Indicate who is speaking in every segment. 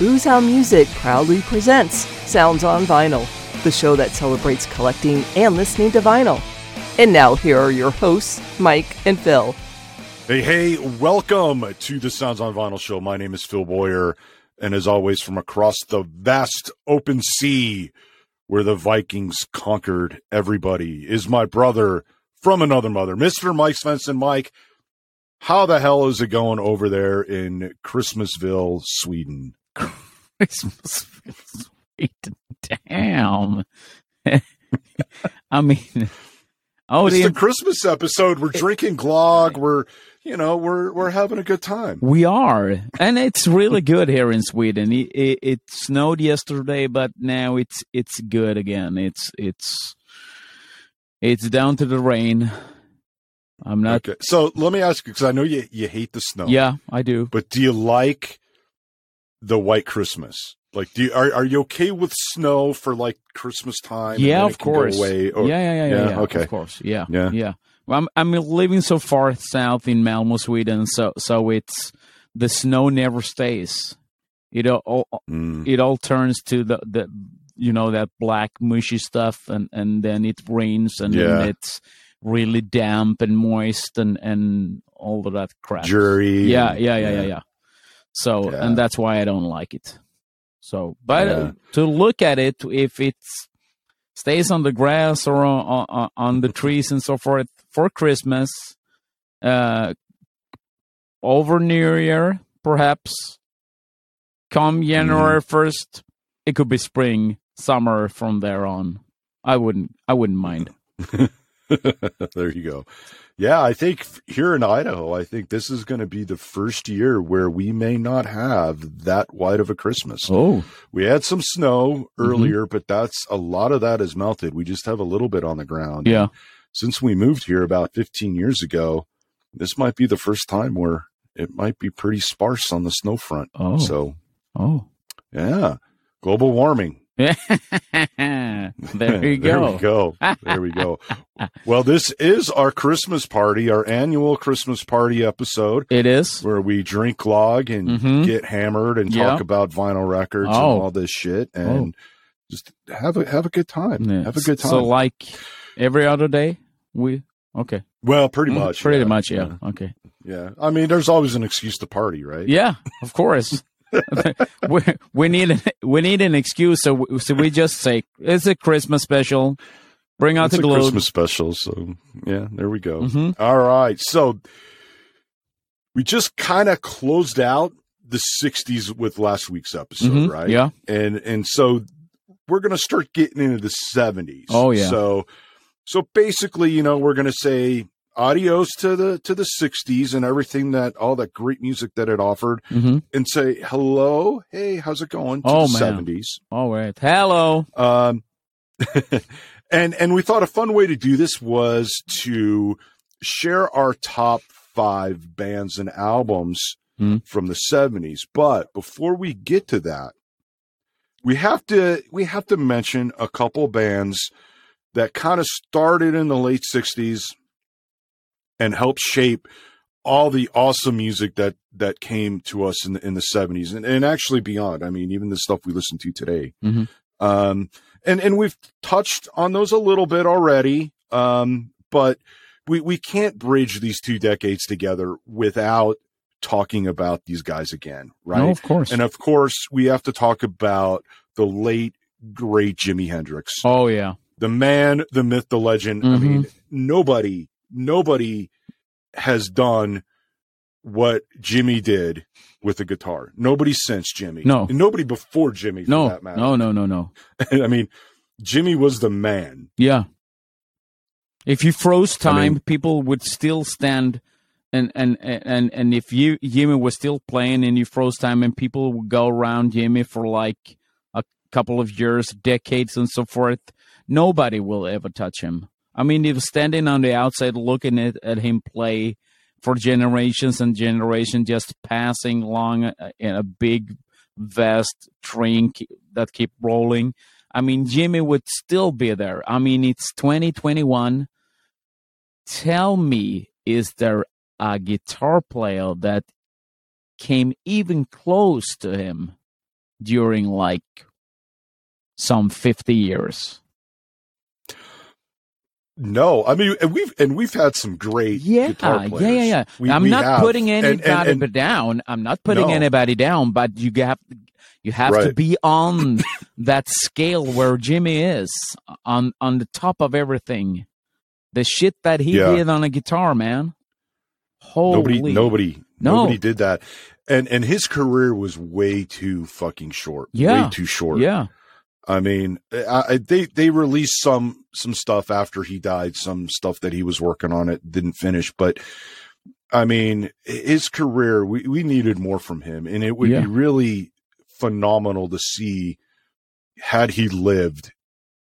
Speaker 1: Booze How Music proudly presents Sounds on Vinyl, the show that celebrates collecting and listening to vinyl. And now, here are your hosts, Mike and Phil.
Speaker 2: Hey, hey, welcome to the Sounds on Vinyl show. My name is Phil Boyer, and as always, from across the vast open sea where the Vikings conquered everybody is my brother from another mother, Mr. Mike Svensson. Mike, how the hell is it going over there in Christmasville, Sweden?
Speaker 3: Christmas Sweden. Damn. I mean, oh,
Speaker 2: it's
Speaker 3: the,
Speaker 2: the Christmas episode. We're drinking glog. We're, you know, we're we're having a good time.
Speaker 3: we are, and it's really good here in Sweden. It, it, it snowed yesterday, but now it's it's good again. It's it's it's down to the rain. I'm not.
Speaker 2: Okay, so let me ask you because I know you you hate the snow.
Speaker 3: Yeah, I do.
Speaker 2: But do you like the white Christmas? Like, do you, are are you okay with snow for like Christmas time?
Speaker 3: yeah, of
Speaker 2: it can go
Speaker 3: course.
Speaker 2: away, or-
Speaker 3: yeah, yeah, yeah, yeah,
Speaker 2: yeah, okay.
Speaker 3: Of course. Yeah.
Speaker 2: Yeah.
Speaker 3: Yeah. Well, I'm I'm living so far south in Malmo, Sweden, so so it's the snow never stays. It all,
Speaker 2: Mm,
Speaker 3: it all turns to the the you know that black mushy stuff, and and then it rains, and
Speaker 2: Yeah.
Speaker 3: it's really damp and moist, and and all of that crap.
Speaker 2: jury.
Speaker 3: Yeah, yeah, yeah, yeah, yeah. So,
Speaker 2: Yeah.
Speaker 3: and that's why I don't like it. So, but uh, to look at it, if it stays on the grass or on, on, on the trees and so forth for Christmas, uh, over New Year, perhaps, come January first, it could be spring, summer from there on. I wouldn't, I wouldn't mind.
Speaker 2: there you go. Yeah, I think here in Idaho, I think this is going to be the first year where we may not have that white of a Christmas.
Speaker 3: Oh,
Speaker 2: We had some snow
Speaker 3: Mm-hmm.
Speaker 2: earlier, but that's a lot of that is melted. We just have a little bit on the ground.
Speaker 3: yeah.
Speaker 2: Since we moved here about 15 years ago, this might be the first time where it might be pretty sparse on the snow front.
Speaker 3: Oh,
Speaker 2: So,
Speaker 3: oh.
Speaker 2: yeah, global warming.
Speaker 3: there you
Speaker 2: there we
Speaker 3: go.
Speaker 2: go. There we go. well, this is our Christmas party, our annual Christmas party episode
Speaker 3: It is.
Speaker 2: where we drink log and
Speaker 3: Mhm.
Speaker 2: get hammered and
Speaker 3: Yeah.
Speaker 2: talk about vinyl records and
Speaker 3: Oh.
Speaker 2: all this shit and just have a have a good time.
Speaker 3: Yeah.
Speaker 2: Have a good time.
Speaker 3: So, like every other day, we okay,
Speaker 2: well, pretty
Speaker 3: Mm,
Speaker 2: much.
Speaker 3: pretty
Speaker 2: yeah.
Speaker 3: much, yeah. Okay,
Speaker 2: Yeah. I mean, there's always an excuse to party, right?
Speaker 3: yeah, of course. we we need an, we need an excuse, so we, so we just say it's a Christmas special. Bring out
Speaker 2: It's
Speaker 3: the
Speaker 2: a
Speaker 3: globe.
Speaker 2: Christmas special. So, yeah, there we go.
Speaker 3: Mhm.
Speaker 2: All right. So, we just kind of closed out the 60s with last week's episode,
Speaker 3: Mhm.
Speaker 2: right?
Speaker 3: Yeah.
Speaker 2: And and so we're going to start getting into the 70s.
Speaker 3: Oh, yeah.
Speaker 2: So so basically, you know, we're going to say adios to the to the 60s and everything that all that great music that it offered
Speaker 3: hmm
Speaker 2: and say hello, hey, how's it going to
Speaker 3: Oh,
Speaker 2: the
Speaker 3: man.
Speaker 2: 70s.
Speaker 3: All right. Hello.
Speaker 2: Um, and and we thought a fun way to do this was to share our top five bands and albums
Speaker 3: Hmm.
Speaker 2: from the seventies. But before we get to that, we have to we have to mention a couple bands that kind of started in the late sixties and helped shape all the awesome music that that came to us in the in the seventies and, and actually beyond. I mean, even the stuff we listen to today.
Speaker 3: Mhm.
Speaker 2: Um, and and we've touched on those a little bit already. Um, but we we can't bridge these two decades together without talking about these guys again, right?
Speaker 3: No, of course.
Speaker 2: And of course, we have to talk about the late great Jimi Hendrix,
Speaker 3: oh yeah.
Speaker 2: the man, the myth, the legend. I
Speaker 3: Mhm.
Speaker 2: mean, nobody, nobody has done what Jimmy did with the guitar. Nobody since Jimmy.
Speaker 3: No.
Speaker 2: And nobody before Jimmy, for
Speaker 3: No.
Speaker 2: that matter.
Speaker 3: No. No. No. No.
Speaker 2: I mean, Jimmy was the man.
Speaker 3: Yeah. If you froze
Speaker 2: I
Speaker 3: time,
Speaker 2: mean-
Speaker 3: people would still stand and and and and if you Jimmy was still playing and you froze time and people would go around Jimmy for like a couple of years, decades and so forth, nobody will ever touch him. I mean, if standing on the outside looking at, at him play for generations and generations, just passing along in a big, vast train that keep rolling. I mean, Jimmy would still be there. I mean, it's 2021. Tell me, is there a guitar player that came even close to him during like some 50 years.
Speaker 2: No, I mean and we've and we've had some great
Speaker 3: yeah,
Speaker 2: guitar players.
Speaker 3: Yeah, yeah, yeah.
Speaker 2: We,
Speaker 3: I'm
Speaker 2: we
Speaker 3: not
Speaker 2: have.
Speaker 3: putting
Speaker 2: And- and-
Speaker 3: anybody
Speaker 2: and-
Speaker 3: down. I'm not putting
Speaker 2: No.
Speaker 3: anybody down, but you have you have to be on that scale where Jimmy is on on the top of everything. The shit that he
Speaker 2: Yeah.
Speaker 3: did on a guitar, man. Holy
Speaker 2: nobody nobody
Speaker 3: No.
Speaker 2: nobody did that. And and his career was way too fucking short.
Speaker 3: Yeah.
Speaker 2: Way too short.
Speaker 3: Yeah.
Speaker 2: I mean, I, they they released some some stuff after he died, some stuff that he was working on it didn't finish, but I mean, his career we, we needed more from him, and it would
Speaker 3: Yeah.
Speaker 2: be really phenomenal to see had he lived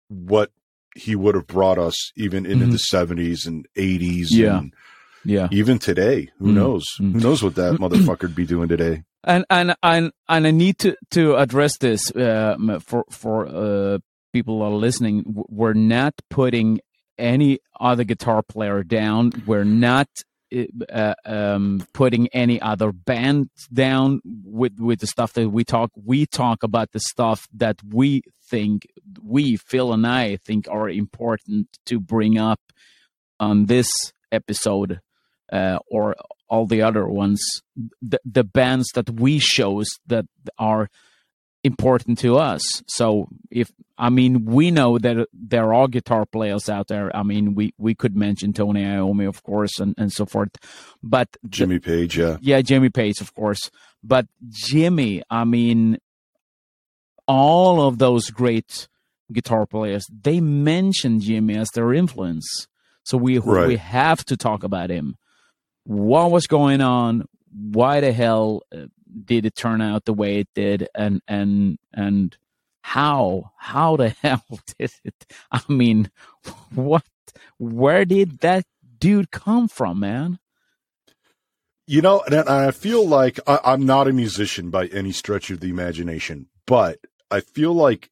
Speaker 2: what he would have brought us even into
Speaker 3: Mhm.
Speaker 2: the seventies and eighties,
Speaker 3: Yeah.
Speaker 2: and
Speaker 3: Yeah.
Speaker 2: even today. Who
Speaker 3: Mm,
Speaker 2: knows?
Speaker 3: mm.
Speaker 2: Who knows what that motherfucker'd be doing today?
Speaker 3: and and and and I need to to address this um, for for uh, people are listening. We're not putting any other guitar player down. We're not uh, um, putting any other band down with with the stuff that we talk. We talk about the stuff that we think we Phil and I think are important to bring up on this episode uh, or all the other ones the, the bands that we chose that are important to us so if i mean we know that there are guitar players out there i mean we we could mention tony iommi of course and and so forth but the-
Speaker 2: Jimmy Page, yeah.
Speaker 3: yeah, Jimmy Page, of course. But Jimmy, I mean, all of those great guitar players, they mention Jimmy as their influence. So we
Speaker 2: Right.
Speaker 3: we have to talk about him. What was going on? Why the hell uh, did it turn out the way it did? And and and how how the hell did it? I mean, what? Where did that dude come from, man?
Speaker 2: You know, and I feel like I, I'm not a musician by any stretch of the imagination, but I feel like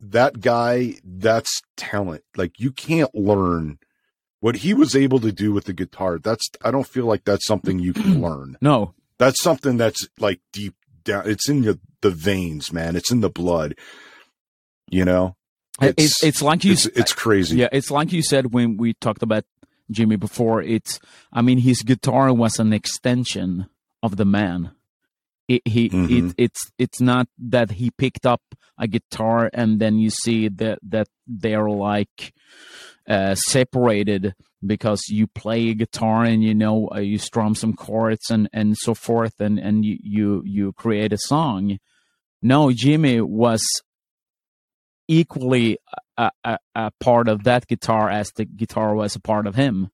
Speaker 2: that guy, that's talent. Like you can't learn what he was able to do with the guitar. That's, I don't feel like that's something you can learn.
Speaker 3: No,
Speaker 2: That's something that's like deep down. It's in the, the veins, man. It's in the blood, you know?
Speaker 3: it's it's, like you
Speaker 2: It's, it's crazy.
Speaker 3: Yeah, it's like you said when we talked about Jimmy before. It's, I mean, his guitar was an extension of the man. It, he,
Speaker 2: Mhm.
Speaker 3: it, it's, it's not that he picked up a guitar and then you see that that they're like uh, separated because you play a guitar and you know uh, you strum some chords and and so forth and and you you you create a song. No, Jimmy was equally a, a, a part of that guitar as the guitar was a part of him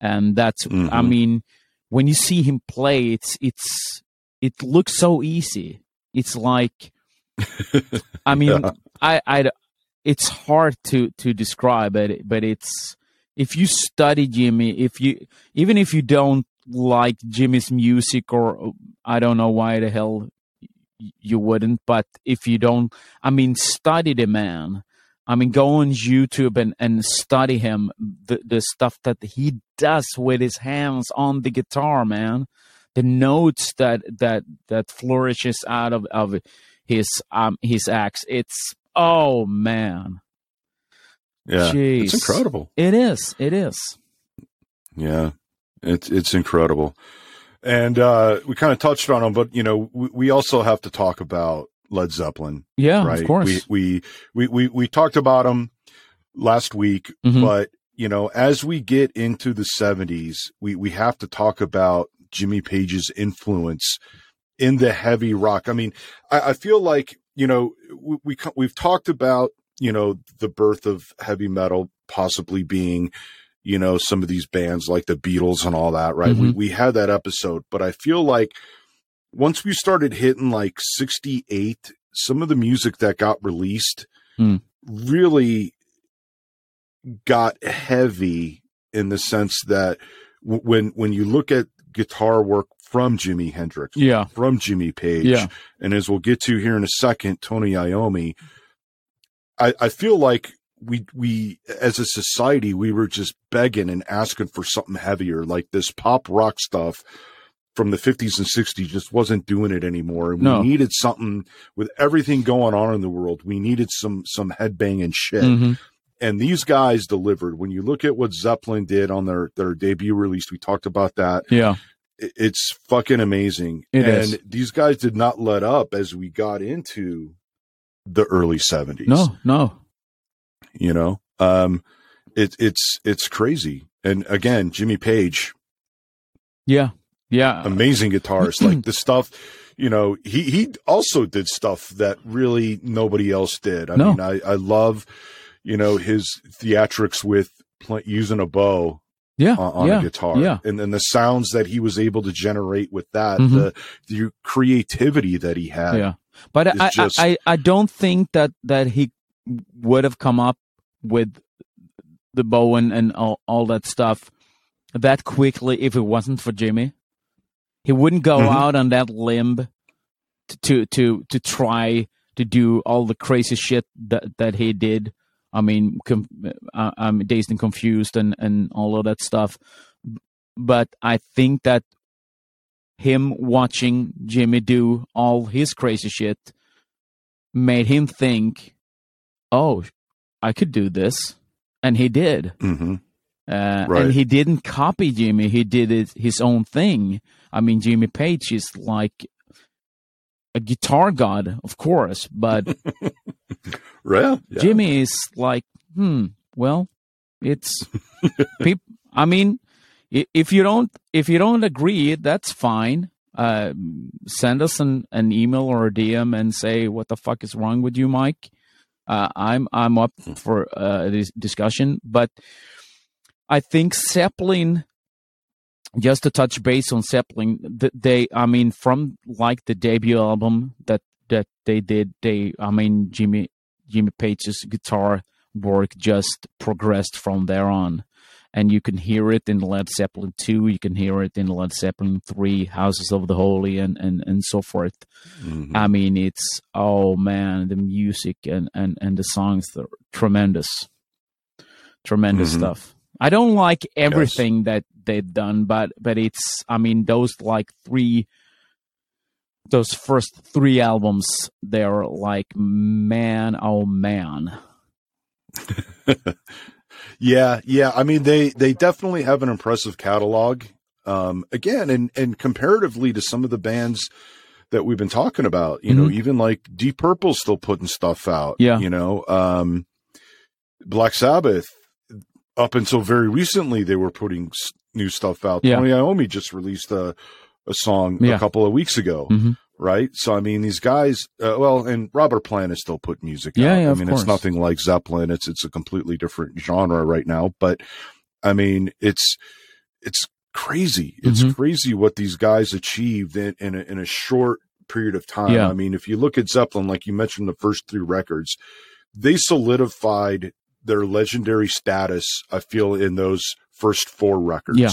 Speaker 3: and that's i
Speaker 2: Mhm.
Speaker 3: mean when you see him play it's it's it looks so easy it's like i mean
Speaker 2: Yeah.
Speaker 3: i i it's hard to to describe it but it's if you study jimmy if you even if you don't like jimmy's music or i don't know why the hell you wouldn't but if you don't i mean study the man. I mean go on youtube and, and study him the, the stuff that he does with his hands on the guitar man. The notes that that that flourishes out of of his um his axe it's oh man
Speaker 2: Yeah.
Speaker 3: Jeez.
Speaker 2: It's incredible.
Speaker 3: it is it is
Speaker 2: Yeah, it's it's incredible, and uh, we kind of touched on them, but you know, we, we also have to talk about Led Zeppelin,
Speaker 3: yeah
Speaker 2: right?
Speaker 3: of course
Speaker 2: We, we we we we talked about them last week,
Speaker 3: Mhm.
Speaker 2: but you know, as we get into the '70s, we we have to talk about Jimmy Page's influence in the heavy rock. I mean, I, I feel like you know we, we we've talked about you know the birth of heavy metal possibly being you know some of these bands like the Beatles and all that, right? We
Speaker 3: Mhm.
Speaker 2: we had that episode, but I feel like once we started hitting like 68, some of the music that got released
Speaker 3: Hmm.
Speaker 2: really got heavy in the sense that w- when when you look at guitar work from Jimi Hendrix,
Speaker 3: yeah
Speaker 2: from Jimmy Page,
Speaker 3: Yeah.
Speaker 2: and as we'll get to here in a second, Tony Iommi, I, I feel like we we as a society we were just begging and asking for something heavier, like this pop rock stuff from the 50s and 60s just wasn't doing it anymore. And
Speaker 3: No.
Speaker 2: we needed something with everything going on in the world. We needed some some headbanging shit.
Speaker 3: Mhm.
Speaker 2: And these guys delivered. When you look at what Zeppelin did on their their debut release, we talked about that.
Speaker 3: Yeah.
Speaker 2: It- It's fucking amazing.
Speaker 3: It
Speaker 2: and
Speaker 3: is.
Speaker 2: these guys did not let up as we got into the early 70s.
Speaker 3: No, no.
Speaker 2: You know? Um it, it's it's crazy. And again, Jimmy Page,
Speaker 3: Yeah. Yeah.
Speaker 2: amazing guitarist. like the stuff, you know, he he also did stuff that really nobody else did. I
Speaker 3: No.
Speaker 2: mean, I I love, you know, his theatrics with pl- using a bow
Speaker 3: yeah.
Speaker 2: on, on
Speaker 3: yeah.
Speaker 2: a guitar,
Speaker 3: Yeah.
Speaker 2: and then the sounds that he was able to generate with that,
Speaker 3: Mhm.
Speaker 2: the the creativity that he had.
Speaker 3: Yeah. But I,
Speaker 2: just-
Speaker 3: I, I, I don't think that, that he would have come up with the bow and, and all, all that stuff that quickly if it wasn't for Jimmy. He wouldn't go
Speaker 2: Mhm.
Speaker 3: out on that limb to, to to to try to do all the crazy shit that that he did. I mean, com- I'm dazed and confused and and all of that stuff. But I think that him watching Jimmy do all his crazy shit made him think, "Oh, I could do this," and he did.
Speaker 2: hmm
Speaker 3: Uh,
Speaker 2: Right.
Speaker 3: And he didn't copy Jimmy; he did it his own thing. I mean, Jimmy Page is like a guitar god, of course, but
Speaker 2: Right. Yeah.
Speaker 3: Jimmy is like, hmm, well, it's peop- I mean, if you don't if you don't agree, that's fine. Uh, send us an, an email or a DM and say what the fuck is wrong with you, Mike. Uh, I'm I'm up for uh, this discussion, but I think Zeppelin. Just to touch base on Zeppelin, they I mean from like the debut album that that they did, they I mean Jimmy Jimmy Page's guitar work just progressed from there on. And you can hear it in Led Zeppelin 2, you can hear it in Led Zeppelin 3, Houses of the Holy, and, and, and so forth.
Speaker 2: Mhm.
Speaker 3: I mean, it's, oh man, the music and, and, and the songs, are tremendous. Tremendous
Speaker 2: Mhm.
Speaker 3: stuff. I don't like everything that they've done, but but it's I mean those like three those first three albums they're like man oh man
Speaker 2: Yeah, yeah. I mean, they they definitely have an impressive catalog. Um, again, and and comparatively to some of the bands that we've been talking about, you know,
Speaker 3: Mhm.
Speaker 2: even like Deep Purple's still putting stuff out.
Speaker 3: Yeah.
Speaker 2: you know, um, Black Sabbath. Up until very recently, they were putting s- new stuff out.
Speaker 3: Yeah.
Speaker 2: Tony Iommi just released a a song
Speaker 3: Yeah.
Speaker 2: a couple of weeks ago.
Speaker 3: Mhm.
Speaker 2: Right. So, I mean, these guys, uh, well, and Robert Plant is still putting music
Speaker 3: Yeah,
Speaker 2: out.
Speaker 3: yeah,
Speaker 2: I mean, it's nothing like Zeppelin. It's, it's a completely different genre right now. But I mean, it's, it's crazy. It's
Speaker 3: Mhm.
Speaker 2: crazy what these guys achieved in, in a, in a short period of time.
Speaker 3: Yeah.
Speaker 2: I mean, if you look at Zeppelin, like you mentioned, the first three records, they solidified their legendary status, I feel, in those first four records.
Speaker 3: Yeah.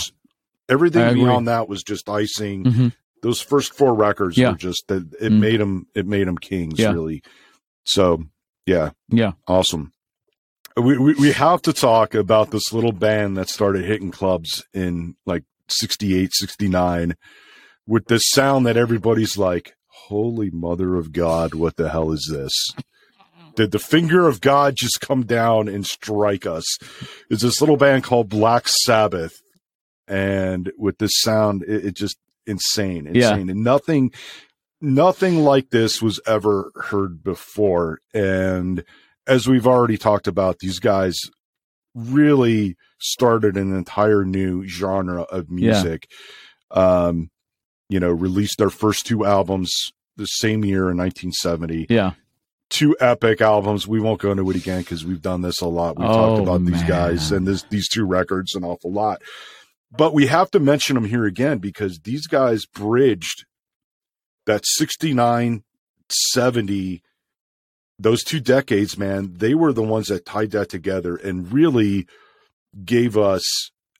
Speaker 2: Everything
Speaker 3: I agree.
Speaker 2: beyond that was just icing
Speaker 3: Mhm.
Speaker 2: those first four records
Speaker 3: Yeah.
Speaker 2: were just that it
Speaker 3: Mm.
Speaker 2: made them it made them kings
Speaker 3: Yeah.
Speaker 2: really so yeah
Speaker 3: yeah
Speaker 2: awesome we, we we have to talk about this little band that started hitting clubs in like 68 69 with this sound that everybody's like holy mother of god what the hell is this did the finger of god just come down and strike us. It's this little band called black sabbath. And with this sound it, it just insane
Speaker 3: Yeah.
Speaker 2: insane. And nothing nothing like this was ever heard before. And as we've already talked about these guys really started an entire new genre of music. Um you know released their first two albums the same year in 1970
Speaker 3: yeah
Speaker 2: two epic albums. We won't go into it again because we've done this a lot. We've
Speaker 3: Oh,
Speaker 2: talked about these guys and this these two records an awful lot. But we have to mention them here again because these guys bridged that 69 70 those two decades man. They were the ones that tied that together and really gave us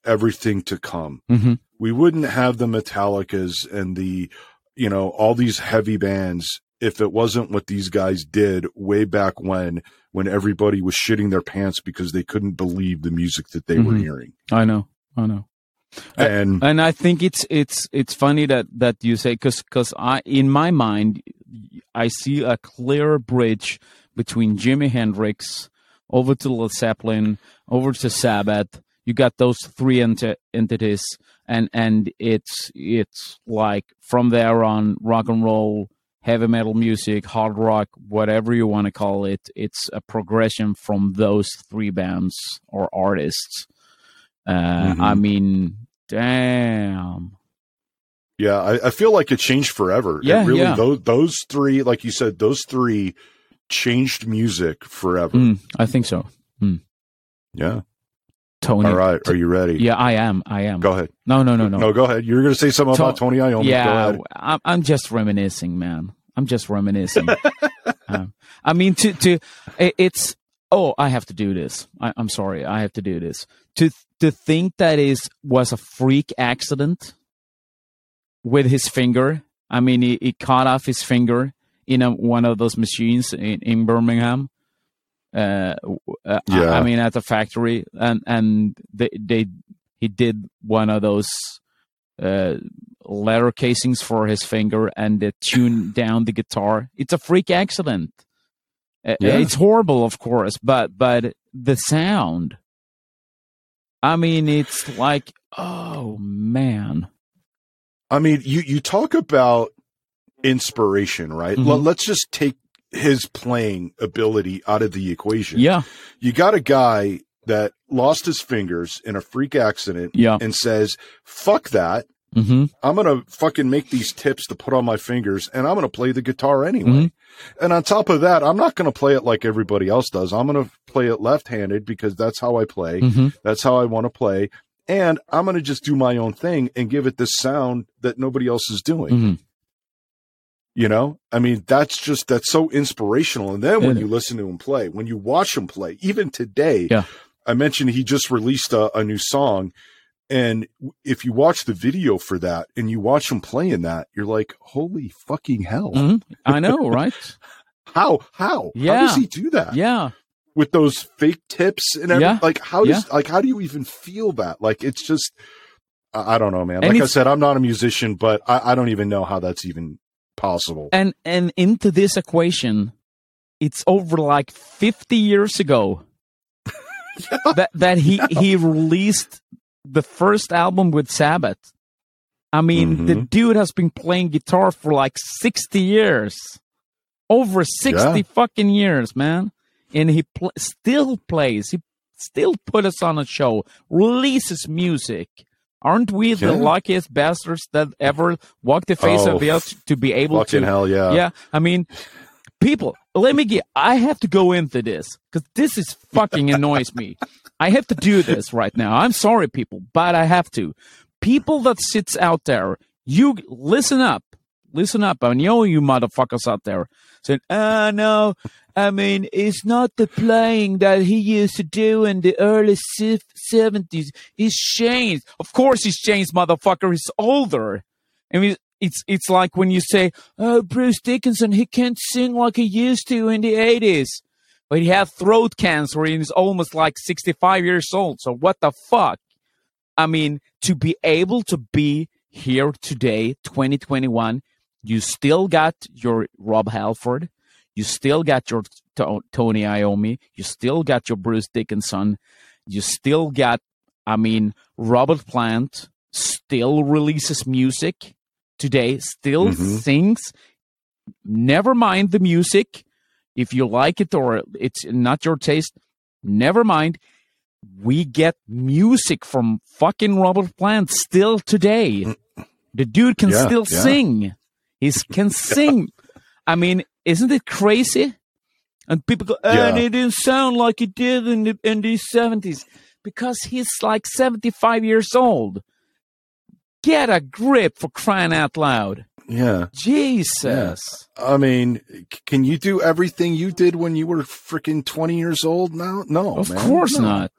Speaker 2: everything to come.
Speaker 3: Hmm
Speaker 2: we wouldn't have the metallicas and the you know all these heavy bands if it wasn't what these guys did way back when when everybody was shitting their pants because they couldn't believe the music that they were
Speaker 3: Mhm.
Speaker 2: hearing
Speaker 3: i know i know
Speaker 2: And
Speaker 3: and I think it's it's it's funny that that you say because because I in my mind I see a clear bridge between Jimi Hendrix over to Led Zeppelin over to Sabbath. You got those three ent- entities, and and it's it's like from there on rock and roll, heavy metal music, hard rock, whatever you want to call it. It's a progression from those three bands or artists. Uh,
Speaker 2: Mhm.
Speaker 3: I mean, damn.
Speaker 2: yeah, I, I feel like it changed forever.
Speaker 3: Yeah,
Speaker 2: it really
Speaker 3: yeah.
Speaker 2: those those three, like you said, those three changed music forever.
Speaker 3: Mm, I think so.
Speaker 2: Yeah.
Speaker 3: Tony.
Speaker 2: All right. Are you ready?
Speaker 3: Yeah, I am. I am.
Speaker 2: Go ahead.
Speaker 3: No, no, no, no.
Speaker 2: No, go ahead. You're going to say something
Speaker 3: To-
Speaker 2: about Tony Iommi. Go
Speaker 3: yeah,
Speaker 2: ahead.
Speaker 3: I'm, I'm just reminiscing, man. I'm just reminiscing. um, I mean, to to it- it's. Oh, I have to do this. I, I'm sorry. I have to do this. To to think that is was a freak accident with his finger. I mean, he, he cut off his finger in a, one of those machines in, in Birmingham. Uh, uh, I- I, mean, at the factory, and and they they he did one of those uh, leather casings for his finger and they tuned down the guitar. It's a freak accident. Uh,
Speaker 2: Yeah.
Speaker 3: It's horrible, of course, but but the sound. I mean, it's like, oh man,
Speaker 2: I mean, you you talk about inspiration, right?
Speaker 3: Mhm.
Speaker 2: Let, let's just take his playing ability out of the equation.
Speaker 3: yeah,
Speaker 2: You got a guy that lost his fingers in a freak accident
Speaker 3: yeah,
Speaker 2: and says, "Fuck that.
Speaker 3: hmm
Speaker 2: I'm going to fucking make these tips to put on my fingers and I'm going to play the guitar anyway."
Speaker 3: Mm-hmm.
Speaker 2: And on top of that, I'm not going to play it like everybody else does. I'm going to play it left-handed because that's how I play.
Speaker 3: hmm
Speaker 2: That's how I want to play. And I'm going to just do my own thing and give it this sound that nobody else is doing. You know, I mean, that's just, that's so inspirational. And then when you listen to him play, when you watch him play, even today,
Speaker 3: Yeah.
Speaker 2: I mentioned he just released a, a new song. And if you watch the video for that and you watch him playing that, you're like, holy fucking hell.
Speaker 3: hmm I know, right?
Speaker 2: How, how, how does he do that
Speaker 3: yeah,
Speaker 2: with those fake tips and everything?
Speaker 3: Yeah.
Speaker 2: Like, how does, like, how do you even feel that? Like, it's just, I, I don't know, man.
Speaker 3: And
Speaker 2: Like I said, I'm not a musician, but I, I don't even know how that's even possible.
Speaker 3: and and into this equation, it's over like fifty years ago that that he he released the first album with Sabbath. I mean, the
Speaker 2: Mhm.
Speaker 3: dude has been playing guitar for like sixty years, over sixty
Speaker 2: Yeah.
Speaker 3: fucking years, man. And he pl- still plays. He still put us on a show, releases music. Aren't we the luckiest bastards that ever walked the face
Speaker 2: Oh,
Speaker 3: of the oh, earth to be able to
Speaker 2: Fucking
Speaker 3: to
Speaker 2: hell, yeah.
Speaker 3: yeah, I mean, people, let me get, I have to go into this because this is fucking annoys me. I have to do this right now. I'm sorry, people, but I have to. People that sits out there, you listen up, listen up. I know you motherfuckers out there saying, "Ah, no, I mean, it's not the playing that he used to do in the early seventies. He's changed. Of course, he's changed, motherfucker. He's older. I mean, it's it's like when you say, "Oh, Bruce Dickinson, he can't sing like he used to in the '80s." But he had throat cancer and he's almost like 65 years old. So what the fuck? I mean, to be able to be here today, 2021, you still got your Rob Halford, you still got your to- Tony Iommi, you still got your Bruce Dickinson, you still got, I mean, Robert Plant still releases music today, still
Speaker 2: Mhm.
Speaker 3: sings. Never mind the music. If you like it or it's not your taste, never mind. We get music from fucking Robert Plant still today. The dude can
Speaker 2: Yeah,
Speaker 3: still
Speaker 2: yeah.
Speaker 3: sing. He can sing. I mean, isn't it crazy? And people go,
Speaker 2: Yeah.
Speaker 3: and it didn't sound like it did in the in the seventies because he's like seventy five years old. Get a grip for crying out loud.
Speaker 2: Yeah.
Speaker 3: Jesus.
Speaker 2: I mean, can you do everything you did when you were freaking 20 years old now? No,
Speaker 3: Of
Speaker 2: man.
Speaker 3: course
Speaker 2: No.
Speaker 3: not.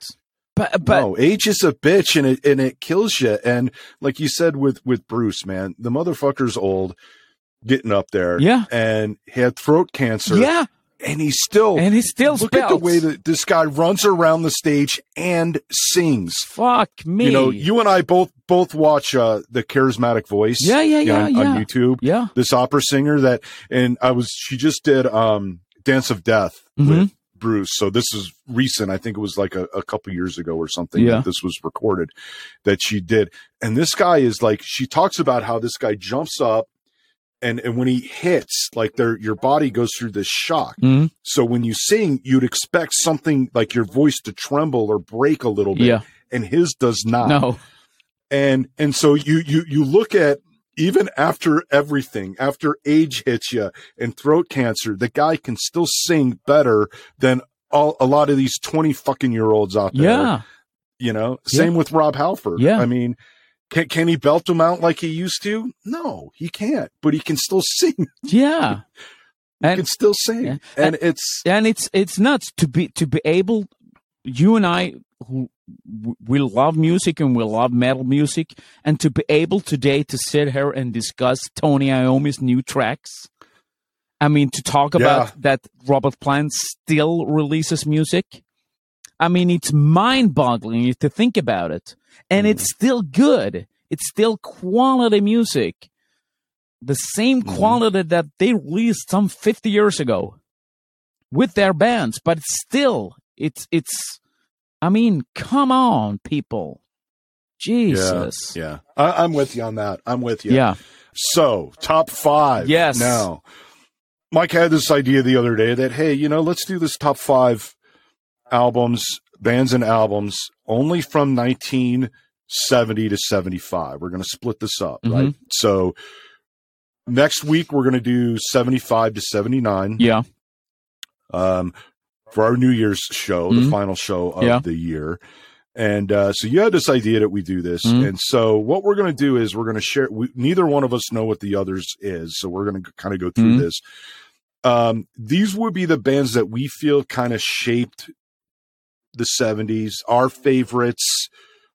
Speaker 3: But but
Speaker 2: no, age is a bitch and it and it kills you. And like you said with with Bruce, man, the motherfucker's old, getting up there,
Speaker 3: Yeah.
Speaker 2: and he had throat cancer.
Speaker 3: yeah,
Speaker 2: and he still
Speaker 3: and he still
Speaker 2: look at the way that this guy runs around the stage and sings.
Speaker 3: Fuck me.
Speaker 2: You know, you and I both both watch uh, the Charismatic Voice.
Speaker 3: Yeah, yeah, yeah,
Speaker 2: on,
Speaker 3: yeah.
Speaker 2: on YouTube.
Speaker 3: yeah.
Speaker 2: This opera singer that, and I was she just did um Dance of Death
Speaker 3: Mhm.
Speaker 2: with Bruce. So this is recent. I think it was like a, a couple years ago or something.
Speaker 3: Yeah.
Speaker 2: that this was recorded that she did. And this guy is like she talks about how this guy jumps up. And, and when he hits, like their your body goes through this shock.
Speaker 3: Mhm.
Speaker 2: So when you sing, you'd expect something like your voice to tremble or break a little bit,
Speaker 3: Yeah.
Speaker 2: and his does not.
Speaker 3: No.
Speaker 2: And and so you you you look at even after everything, after age hits you and throat cancer, the guy can still sing better than all, a lot of these twenty fucking year olds out there.
Speaker 3: Yeah.
Speaker 2: You know, same with Rob Halford.
Speaker 3: Yeah.
Speaker 2: I mean. Can, can he belt them out like he used to? No, he can't. But he can still sing.
Speaker 3: Yeah.
Speaker 2: He
Speaker 3: And
Speaker 2: can still sing,
Speaker 3: yeah.
Speaker 2: and it's
Speaker 3: and it's it's nuts to be to be able you and I who we love music and we love metal music and to be able today to sit here and discuss Tony Iommi's new tracks. I mean to talk about that Robert Plant still releases music. I mean it's mind-boggling to think about it. And it's still good. It's still quality music. The same
Speaker 2: Mhm.
Speaker 3: quality that they released some 50 years ago with their bands, but still, it's it's. I mean, come on, people, Jesus,
Speaker 2: yeah. I, I'm with you on that. I'm with you.
Speaker 3: yeah,
Speaker 2: So, top five.
Speaker 3: Yes.
Speaker 2: Now, Mike had this idea the other day that, hey, you know, let's do this top five albums, bands and albums only from 1970 to 75. We're going to split this up,
Speaker 3: Mhm.
Speaker 2: right? So, next week, we're going to do 75 to 79
Speaker 3: yeah,
Speaker 2: um, for our New Year's show, the
Speaker 3: Mhm.
Speaker 2: final show of
Speaker 3: Yeah.
Speaker 2: the year. And uh, so you had this idea that we do this,
Speaker 3: Mhm.
Speaker 2: and so what we're going to do is we're going to share. We, neither one of us know what the others is, so we're going to kind of go through
Speaker 3: Mhm.
Speaker 2: this. Um, these would be the bands that we feel kind of shaped the '70s, our favorites.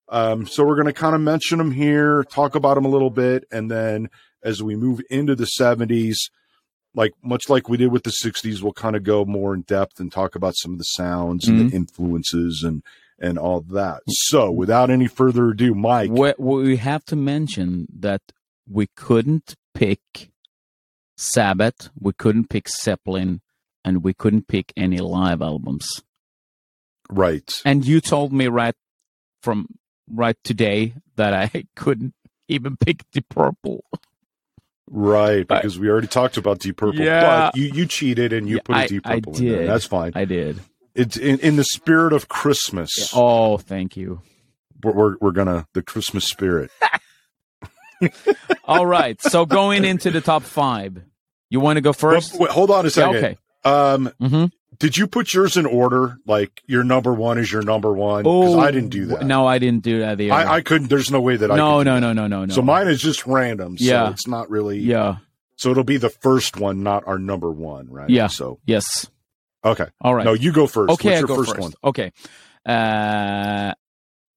Speaker 2: Um, so we're going to kind of mention them here, talk about them a little bit, and then as we move into the '70s, like much like we did with the 60s we'll kind of go more in depth and talk about some of the sounds and the influences and and all that so without any further ado mike
Speaker 3: we, we have to mention that we couldn't pick Sabbath, we couldn't pick Zeppelin, and we couldn't pick any live albums.
Speaker 2: Right
Speaker 3: And you told me right from right today that I couldn't even pick the Purple.
Speaker 2: right
Speaker 3: But-
Speaker 2: because we already talked about deep purple
Speaker 3: Yeah.
Speaker 2: but you you cheated and you
Speaker 3: Yeah,
Speaker 2: put a
Speaker 3: I-
Speaker 2: deep
Speaker 3: I
Speaker 2: purple in there
Speaker 3: did.
Speaker 2: that's fine
Speaker 3: I did.
Speaker 2: it's in, in the spirit of christmas
Speaker 3: Oh, thank you.
Speaker 2: we're, we're, we're gonna the christmas spirit
Speaker 3: All right. So going into the top five, you want to go first?
Speaker 2: But wait, hold on a
Speaker 3: Yeah,
Speaker 2: second
Speaker 3: okay.
Speaker 2: um
Speaker 3: Mm-hmm.
Speaker 2: Did you put yours in order like your number one is your number one 'Cause i didn't do that
Speaker 3: Oh, No, I didn't do that either.
Speaker 2: I, I couldn't there's no way that i
Speaker 3: no, no, no, no, no, no.
Speaker 2: So mine is just random. So
Speaker 3: Yeah.
Speaker 2: it's not really.
Speaker 3: Yeah.
Speaker 2: So it'll be the first one, not our number one, right?
Speaker 3: Yeah.
Speaker 2: So
Speaker 3: Yes.
Speaker 2: okay.
Speaker 3: All right.
Speaker 2: No, you go first.
Speaker 3: okay,
Speaker 2: What's
Speaker 3: I go
Speaker 2: first,
Speaker 3: first.
Speaker 2: one?
Speaker 3: Okay. Uh,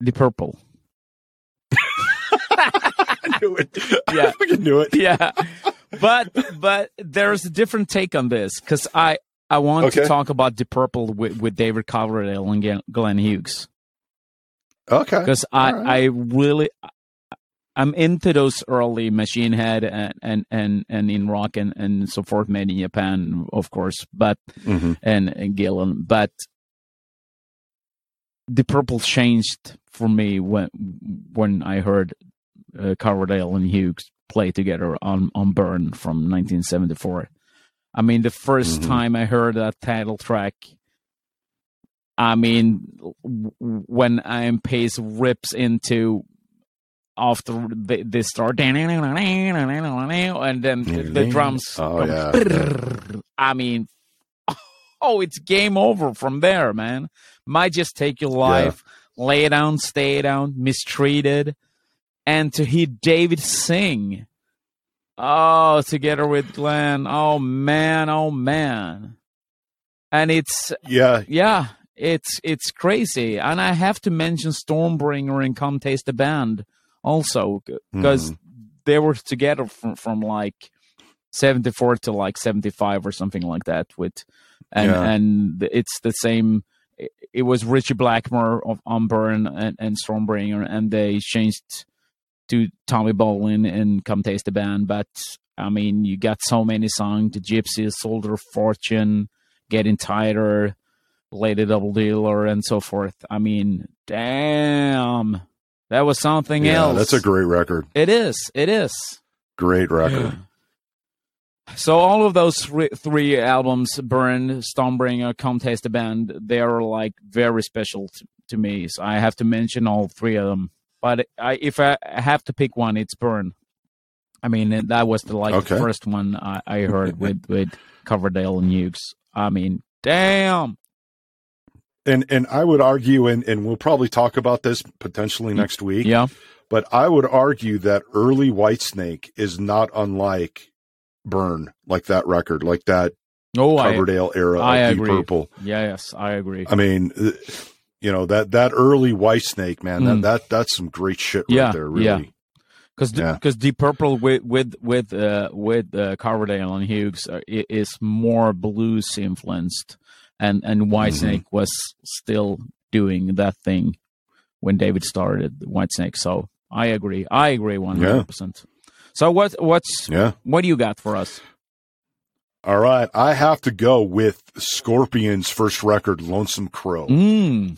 Speaker 3: the purple.
Speaker 2: I knew it.
Speaker 3: Yeah.
Speaker 2: I fucking knew it.
Speaker 3: yeah but but there's a different take on this because i i want to talk about the purple with, with david coverdale and Glenn- hughes
Speaker 2: Okay.
Speaker 3: because i
Speaker 2: right.
Speaker 3: i really i'm into those early machine head and and and, and in rock and and so forth made in japan of course but
Speaker 2: Mhm.
Speaker 3: and, and Gillan, but the purple changed for me when when I heard uh, Coverdale and Hughes play together on on Burn from 1974. I mean, the 1st
Speaker 2: Mhm.
Speaker 3: time I heard that title track, I mean, w- when Ian Paice rips into after they, they start and then the, the drums
Speaker 2: Oh, yeah.
Speaker 3: I mean, oh, it's game over from there, man. Might just take your life, lay down, stay down, mistreated, and to hear David sing, oh, together with Glenn, oh man, oh man, and it's
Speaker 2: Yeah.
Speaker 3: yeah, it's it's crazy, and I have to mention Stormbringer and Come Taste the Band also because
Speaker 2: Mhm.
Speaker 3: they were together from from like 74 to like 75 or something like that with and
Speaker 2: Yeah.
Speaker 3: and it's the same it- it was Ritchie Blackmore of on Burn and, and Stormbringer and they changed to Tommy Bolin and Come Taste the Band but I mean you got so many songs the Gypsy Soldier of Fortune Getting Tighter Lady Double Dealer and so forth I mean damn that was something
Speaker 2: Yeah,
Speaker 3: else
Speaker 2: that's a great record.
Speaker 3: it is it is
Speaker 2: Great record.
Speaker 3: so all of those three, three albums, Burn, Stormbringer, Come Taste the Band, they are like very special to, to me. So I have to mention all three of them. But I, if I have to pick one, it's Burn. I mean, that was the like
Speaker 2: Okay.
Speaker 3: the first one I, I heard with with Coverdale and Hughes. I mean, damn.
Speaker 2: And and I would argue, and, and we'll probably talk about this potentially next week.
Speaker 3: Yeah.
Speaker 2: But I would argue that early Whitesnake is not unlike Burn, like that record, like that
Speaker 3: Oh, I,
Speaker 2: Coverdale era
Speaker 3: I
Speaker 2: of Deep
Speaker 3: agree.
Speaker 2: Purple.
Speaker 3: yes, I agree.
Speaker 2: I mean, uh, you know that that early White Snake man,
Speaker 3: Mm.
Speaker 2: that that that's some great shit right
Speaker 3: Yeah,
Speaker 2: there. Really,
Speaker 3: yeah. because
Speaker 2: Yeah.
Speaker 3: because Deep Purple with with with uh, with uh, Coverdale and Hughes uh, is more blues influenced, and and Whitesnake
Speaker 2: Mm-hmm.
Speaker 3: was still doing that thing when David started Whitesnake. So I agree. I agree one hundred percent. So what what's
Speaker 2: yeah.
Speaker 3: what do you got for us?
Speaker 2: All right, I have to go with Scorpions' first record, Lonesome Crow.
Speaker 3: Mm,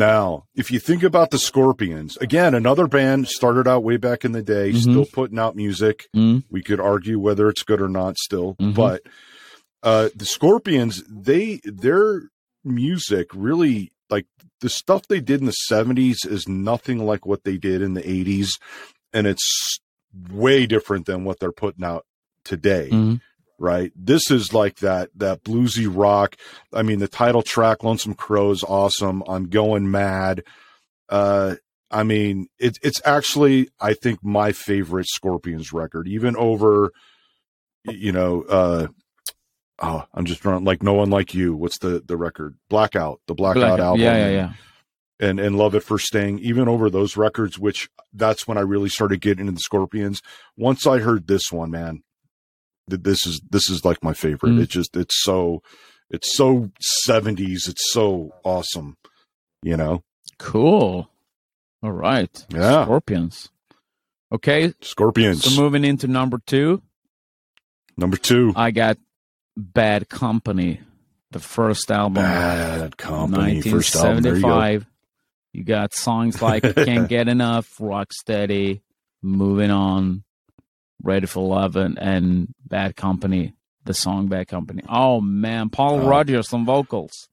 Speaker 2: Now, if you think about the Scorpions, again, another band started out way back in the day,
Speaker 3: Mhm.
Speaker 2: still putting out music.
Speaker 3: mm,
Speaker 2: We could argue whether it's good or not still,
Speaker 3: Mhm.
Speaker 2: but uh the Scorpions, they their music really like the stuff they did in the 70s is nothing like what they did in the 80s and it's way different than what they're putting out today
Speaker 3: mm,
Speaker 2: right? This is like that that bluesy rock. I mean, the title track "Lonesome Crow" is awesome. I'm going mad. Uh, I mean, it's it's actually I think my favorite Scorpions record, even over, you know, uh, oh, I'm just drawing like no one like you. What's the the record? Blackout, the Blackout
Speaker 3: Black-
Speaker 2: album.
Speaker 3: Yeah, yeah, yeah.
Speaker 2: And and Love at First Sting, even over those records, which that's when I really started getting into the Scorpions. Once I heard this one, man, this is this is like my favorite.
Speaker 3: Mm.
Speaker 2: It just it's so it's so 70s. It's so awesome. You know,
Speaker 3: Cool. All right.
Speaker 2: Yeah.
Speaker 3: Scorpions. Okay,
Speaker 2: Scorpions
Speaker 3: so moving into number two.
Speaker 2: number two.
Speaker 3: I got Bad Company, the first album,
Speaker 2: Bad Company first album. There you go.
Speaker 3: 1975. You, got songs like "Can't Get Enough," "Rock Steady," "Moving On," "Ready for Love," and, and "Bad Company." The song "Bad Company." Oh man, Paul
Speaker 2: Oh.
Speaker 3: Rodgers on vocals.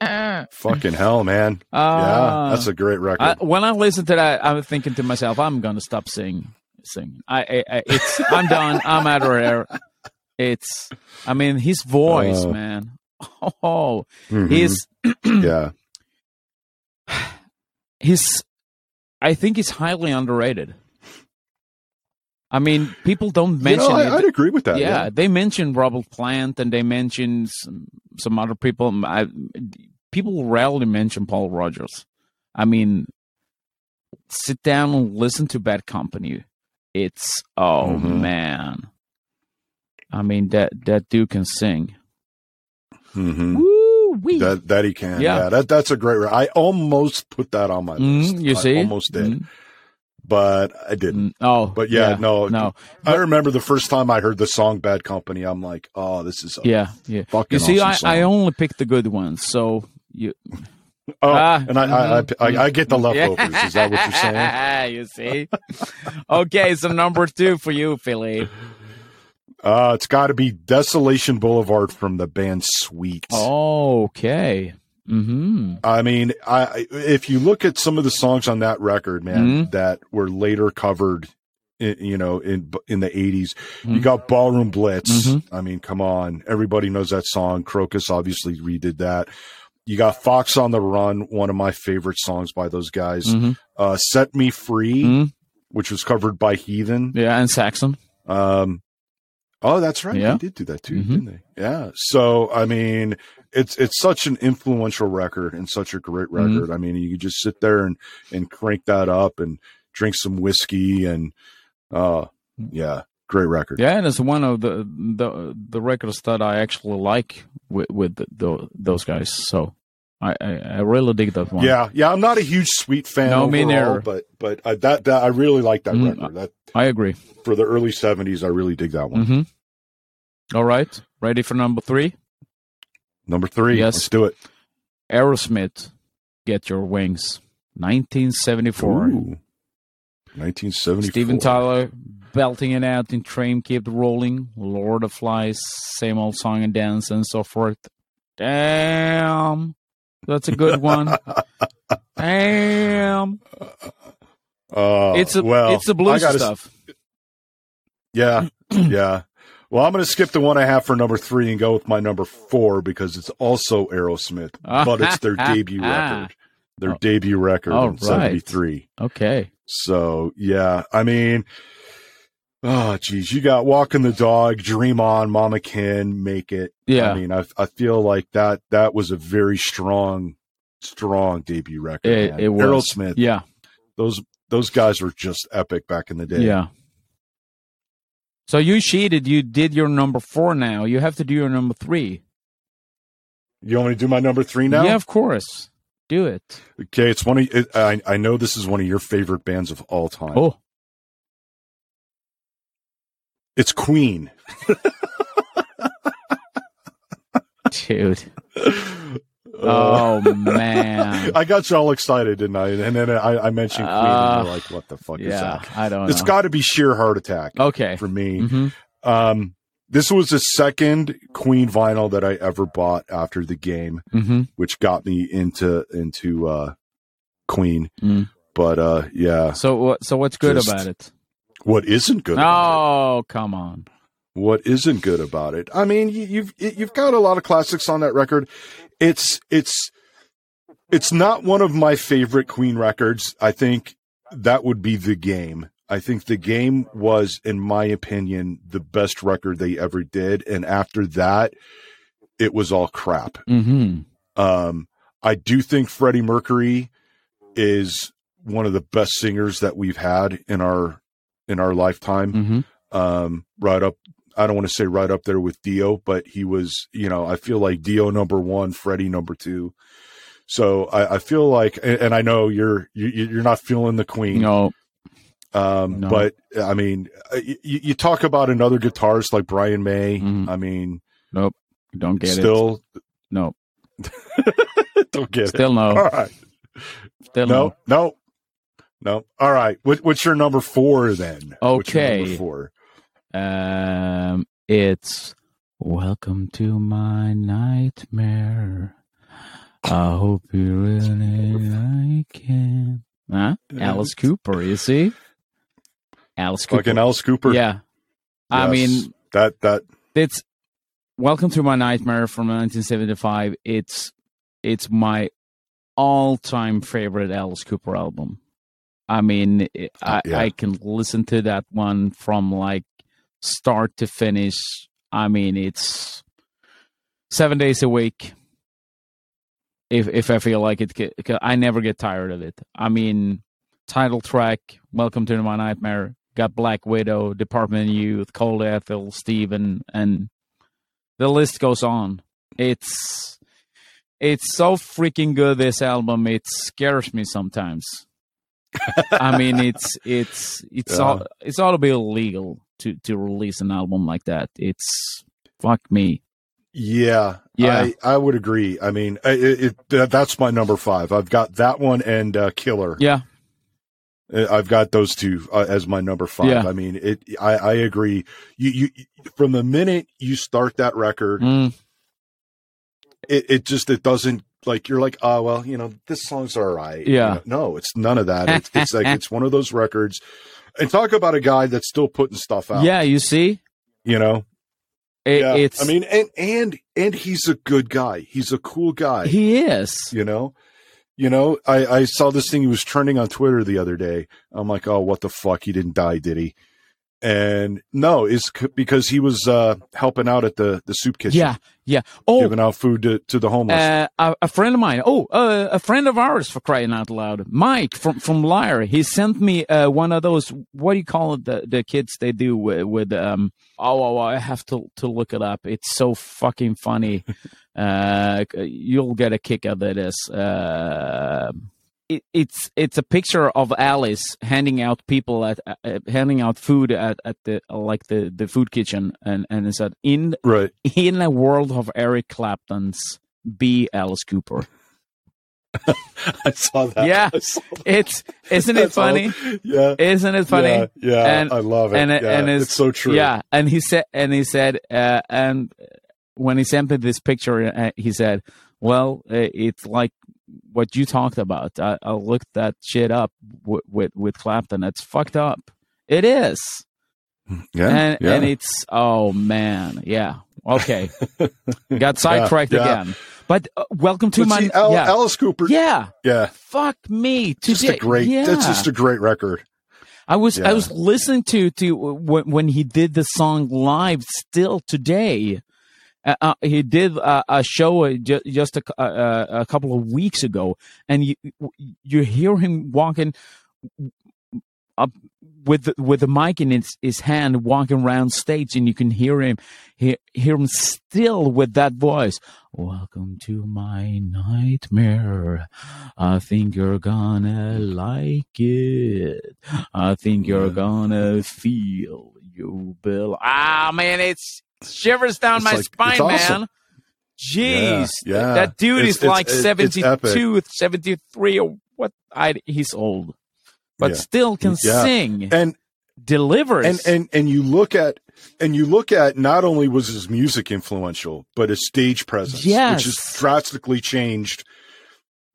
Speaker 2: Fucking hell, man. yeah,
Speaker 3: Ah.
Speaker 2: that's a great record.
Speaker 3: I, when I listen to that, I'm thinking to myself, I'm gonna stop singing. Singing. I, I, I it's. I'm done. I'm out of here. It's. I mean, his voice,
Speaker 2: Oh.
Speaker 3: man. Oh,
Speaker 2: Mhm.
Speaker 3: he's
Speaker 2: yeah.
Speaker 3: he's. I think he's highly underrated. I mean, people don't
Speaker 2: You
Speaker 3: mention
Speaker 2: know, I,
Speaker 3: it.
Speaker 2: I'd agree with that.
Speaker 3: yeah,
Speaker 2: Yeah.
Speaker 3: they mention Robert Plant and they mention some, some other people. I, people rarely mention Paul Rodgers. I mean, sit down and listen to Bad Company. It's oh
Speaker 2: Mhm.
Speaker 3: man. I mean that that dude can sing.
Speaker 2: hmm
Speaker 3: Woo wee.
Speaker 2: That that he can.
Speaker 3: Yeah.
Speaker 2: Yeah. that that's a great. I almost put that on my list.
Speaker 3: Mhm, you
Speaker 2: I
Speaker 3: see,
Speaker 2: almost did,
Speaker 3: Mhm.
Speaker 2: But I didn't.
Speaker 3: Mm, Oh,
Speaker 2: But yeah, no,
Speaker 3: no,
Speaker 2: I remember the first time I heard the song "Bad Company." I'm like, oh, this is
Speaker 3: yeah, yeah.
Speaker 2: fucking.
Speaker 3: You see,
Speaker 2: awesome
Speaker 3: I, I only picked the good ones, so you.
Speaker 2: Oh,
Speaker 3: Ah,
Speaker 2: and I, I,
Speaker 3: mhm.
Speaker 2: I, I, I get the leftovers. Is that what you're saying?
Speaker 3: you see. okay, so number two for you, Philly.
Speaker 2: Uh, it's got to be "Desolation Boulevard" from the band Sweet.
Speaker 3: Oh, okay. Mm-hmm.
Speaker 2: I mean, I if you look at some of the songs on that record, man,
Speaker 3: Mhm.
Speaker 2: that were later covered, in, you know, in in the 80s You
Speaker 3: Mhm.
Speaker 2: got Ballroom Blitz.
Speaker 3: Mhm.
Speaker 2: I mean, come on, everybody knows that song. Krokus obviously redid that. You got Fox on the Run, one of my favorite songs by those guys.
Speaker 3: Mhm.
Speaker 2: Uh, Set Me Free,
Speaker 3: Mhm.
Speaker 2: which was covered by Heathen.
Speaker 3: Yeah, and Saxon.
Speaker 2: Um, oh, that's right.
Speaker 3: Yeah.
Speaker 2: They did do that too,
Speaker 3: Mhm.
Speaker 2: didn't they? Yeah. So, I mean, it's it's such an influential record and such a great
Speaker 3: Mhm.
Speaker 2: record. I mean, you could just sit there and and crank that up and drink some whiskey and uh yeah, great record.
Speaker 3: Yeah, and it's one of the the the records that I actually like with with the, the, those guys. So I, I, I really dig that one.
Speaker 2: Yeah, yeah. I'm not a huge Sweet fan
Speaker 3: No, me
Speaker 2: overall,
Speaker 3: neither.
Speaker 2: but but I, that that I really like that
Speaker 3: Mm,
Speaker 2: record. That
Speaker 3: I agree.
Speaker 2: for the early '70s, I really dig that one.
Speaker 3: hmm All right, ready for number three?
Speaker 2: Number three,
Speaker 3: Yes.
Speaker 2: let's do it.
Speaker 3: Aerosmith, "Get Your Wings," 1974.
Speaker 2: Ooh. 1974.
Speaker 3: Steven Tyler belting it out in Train Keep Rolling, Lord of Flies, same old song and dance and so forth. Damn. That's a good one. Damn.
Speaker 2: Uh,
Speaker 3: it's a
Speaker 2: well,
Speaker 3: it's the blues
Speaker 2: gotta-
Speaker 3: stuff.
Speaker 2: Yeah, yeah. Well, I'm going to skip the one I have for number three and go with my number four because it's also Aerosmith, but it's their debut ah. record. Their
Speaker 3: Oh.
Speaker 2: debut record
Speaker 3: All
Speaker 2: in
Speaker 3: right.
Speaker 2: '73.
Speaker 3: Okay.
Speaker 2: So yeah, I mean, oh geez, you got walking the dog, dream on, Mama Kin make it.
Speaker 3: Yeah.
Speaker 2: I mean, I I feel like that that was a very strong, strong debut record.
Speaker 3: It,
Speaker 2: man.
Speaker 3: it was.
Speaker 2: Aerosmith.
Speaker 3: Yeah.
Speaker 2: Those those guys were just epic back in the day.
Speaker 3: Yeah. So you cheated. You did your number four now. You have to do your number three.
Speaker 2: You want me to do my number three now?
Speaker 3: Yeah, of course. Do it.
Speaker 2: Okay, it's one of it, I I know this is one of your favorite bands of all time.
Speaker 3: Oh,
Speaker 2: It's Queen.
Speaker 3: dude.
Speaker 2: Uh,
Speaker 3: Oh man.
Speaker 2: I got you all excited, didn't I? And then I, I mentioned Queen, and you're like, "What the fuck is that?"
Speaker 3: I don't
Speaker 2: It's got to be sheer heart attack
Speaker 3: okay.
Speaker 2: for me.
Speaker 3: hmm
Speaker 2: Um, this was the second Queen vinyl that I ever bought after the game,
Speaker 3: hmm
Speaker 2: which got me into into uh, Queen.
Speaker 3: Mm.
Speaker 2: But uh, yeah,
Speaker 3: So what? So what's good
Speaker 2: Just-
Speaker 3: about it?
Speaker 2: what isn't good? about it?
Speaker 3: Oh, come on.
Speaker 2: what isn't good about it. I mean, you've you've got a lot of classics on that record. It's it's it's not one of my favorite Queen records. I think that would be the game. I think the game was, in my opinion, the best record they ever did, and after that, it was all crap.
Speaker 3: hmm
Speaker 2: Um, I do think Freddie Mercury is one of the best singers that we've had in our in our lifetime
Speaker 3: hmm
Speaker 2: um, right up. I don't want to say right up there with Dio, but he was, you know, I feel like Dio number one, Freddie number two. So I, I feel like, and, and I know you're you, you're not feeling the Queen,
Speaker 3: No.
Speaker 2: um,
Speaker 3: No.
Speaker 2: but I mean, uh, you, you talk about another guitarist like Brian May.
Speaker 3: Mhm.
Speaker 2: I mean,
Speaker 3: Nope. Don't get it.
Speaker 2: still
Speaker 3: nope,
Speaker 2: don't get
Speaker 3: Still
Speaker 2: it.
Speaker 3: no.
Speaker 2: All right,
Speaker 3: Still
Speaker 2: no, no, no. All right, what, what's your number four then? What's your number
Speaker 3: Okay.
Speaker 2: four.
Speaker 3: Um, it's welcome to my nightmare. I hope you really like it. Huh? Alice Cooper, you see? Alice Cooper.
Speaker 2: Fucking Alice Cooper.
Speaker 3: Yeah. I mean,
Speaker 2: that that
Speaker 3: it's Welcome to My Nightmare from 1975. It's it's my all-time favorite Alice Cooper album. I mean, I,
Speaker 2: Yeah.
Speaker 3: I can listen to that one from like start to finish. I mean, it's seven days a week. If if I feel like it, I never get tired of it. I mean, title track, "Welcome to My Nightmare," got Black Widow, Department of Youth, Cold Ethyl, Steven, and the list goes on. It's it's so freaking good. This album, it scares me sometimes. I mean, it's it's it's
Speaker 2: Yeah.
Speaker 3: all it's all a bit illegal to to release an album like that. It's fuck me.
Speaker 2: Yeah,
Speaker 3: Yeah.
Speaker 2: I, I would agree. I mean, it, it, that's my number five. I've got that one and uh, Killer.
Speaker 3: Yeah,
Speaker 2: Uh, I've got those two uh, as my number five.
Speaker 3: Yeah.
Speaker 2: I mean, it. I, I agree. You, you, from the minute you start that record,
Speaker 3: Mm,
Speaker 2: it, it just it doesn't like you're like, oh well, you know, this song's all right. You
Speaker 3: Yeah.
Speaker 2: know, no, it's none of that. It's, it's like it's one of those records. And talk about a guy that's still putting stuff out.
Speaker 3: yeah. You see,
Speaker 2: you know.
Speaker 3: it,
Speaker 2: yeah.
Speaker 3: it's
Speaker 2: I mean, and and and he's a good guy. He's a cool guy.
Speaker 3: he is.
Speaker 2: you know you know i i saw this thing he was trending on twitter the other day i'm like oh what the fuck he didn't die did he and no, is c- because he was uh, helping out at the the soup kitchen.
Speaker 3: Yeah, yeah. Oh,
Speaker 2: giving out food to, to the homeless.
Speaker 3: Uh, a, a, friend of mine. Oh, uh, a friend of ours for crying out loud. Mike from from Lyre. He sent me uh, one of those. What do you call it? The the kids they do with, with um. Oh, oh, oh, I have to to look it up. It's so fucking funny. uh, you'll get a kick out of this. Uh, it, it's it's a picture of Alice handing out people at uh, handing out food at, at the like the, the food kitchen and and it said in
Speaker 2: right
Speaker 3: in a world of Eric Clapton's be Alice Cooper.
Speaker 2: I saw that.
Speaker 3: Yeah,
Speaker 2: saw that.
Speaker 3: it's isn't it funny?
Speaker 2: All, yeah,
Speaker 3: isn't it funny?
Speaker 2: Yeah, yeah
Speaker 3: and,
Speaker 2: I love it.
Speaker 3: And,
Speaker 2: yeah,
Speaker 3: and it's,
Speaker 2: it's, so true.
Speaker 3: Yeah, and he said, and he said, uh, and when he sent me this picture, uh, he said, "Well, uh, it's like what you talked about. I, I looked that shit up with, with, with Clapton. It's fucked up. It is.
Speaker 2: Yeah,
Speaker 3: and
Speaker 2: yeah.
Speaker 3: and it's oh man, yeah. Okay, got sidetracked
Speaker 2: yeah, yeah.
Speaker 3: again. But uh, welcome to
Speaker 2: but
Speaker 3: my
Speaker 2: see, Al,
Speaker 3: yeah.
Speaker 2: Alice Cooper.
Speaker 3: Yeah,
Speaker 2: yeah.
Speaker 3: Fuck me. Today,
Speaker 2: just a great.
Speaker 3: Yeah.
Speaker 2: That's just a great record.
Speaker 3: I was I was listening to to when, when he did the song live. Still today, uh, uh, he did uh, a show ju- just a, a, couple of weeks ago, and you you hear him walking up with the, with the mic in his, his hand, walking around stage, and you can hear him hear, hear him still with that voice. Welcome to my nightmare. I think you're gonna like it. I think you're gonna feel you, Bill. Ah, man, it's shivers down
Speaker 2: it's
Speaker 3: my
Speaker 2: like,
Speaker 3: spine,
Speaker 2: awesome.
Speaker 3: man. Jeez,
Speaker 2: yeah, yeah.
Speaker 3: that dude
Speaker 2: it's,
Speaker 3: is like
Speaker 2: it's,
Speaker 3: 72, 73 or what? I, he's old, but
Speaker 2: yeah.
Speaker 3: still can sing
Speaker 2: and
Speaker 3: delivers.
Speaker 2: And and and you look at and you look at not only was his music influential, but his stage presence,
Speaker 3: yes.
Speaker 2: which has drastically changed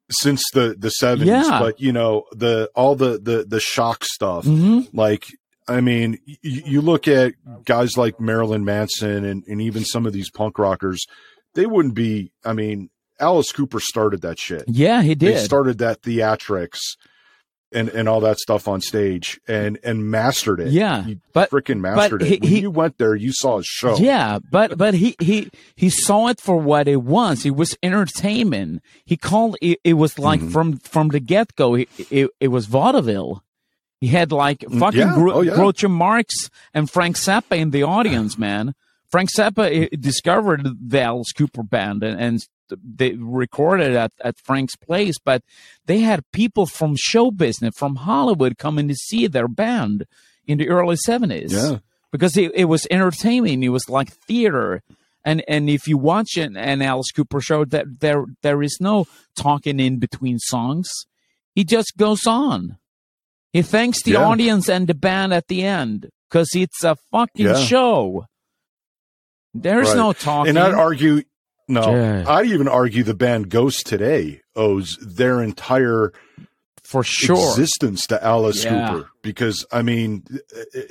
Speaker 2: since the the seventies.
Speaker 3: Yeah.
Speaker 2: But you know the all the the the shock stuff,
Speaker 3: mm-hmm.
Speaker 2: like. I mean, you, you look at guys like Marilyn Manson and, and even some of these punk rockers, they wouldn't be. I mean, Alice Cooper started that shit.
Speaker 3: Yeah, he did.
Speaker 2: They started that theatrics and, and all that stuff on stage and and mastered it.
Speaker 3: Yeah,
Speaker 2: he
Speaker 3: but
Speaker 2: freaking mastered
Speaker 3: but he,
Speaker 2: it. When
Speaker 3: he,
Speaker 2: you went there, you saw his show.
Speaker 3: Yeah, but but he he he saw it for what it was. It was entertainment. He called it. It was like
Speaker 2: Mhm.
Speaker 3: from from the get go. It, it it was vaudeville. He had like fucking
Speaker 2: yeah.
Speaker 3: Gro-
Speaker 2: Oh, yeah.
Speaker 3: Groucho Marx and Frank Zappa in the audience, man. Frank Zappa eh, discovered the Alice Cooper band and, and they recorded at, at Frank's place, but they had people from show business, from Hollywood coming to see their band in the early 70s.
Speaker 2: Yeah.
Speaker 3: Because it, it was entertaining. It was like theater. And and if you watch an, an Alice Cooper show, that there there is no talking in between songs. He just goes on. He thanks the
Speaker 2: Yeah.
Speaker 3: audience and the band at the end because it's a fucking
Speaker 2: Yeah.
Speaker 3: show. There's
Speaker 2: Right.
Speaker 3: no talking.
Speaker 2: And I'd argue, no,
Speaker 3: Yeah.
Speaker 2: I'd even argue the band Ghost today owes their entire
Speaker 3: for sure.
Speaker 2: existence to Alice
Speaker 3: Yeah.
Speaker 2: Cooper because I mean,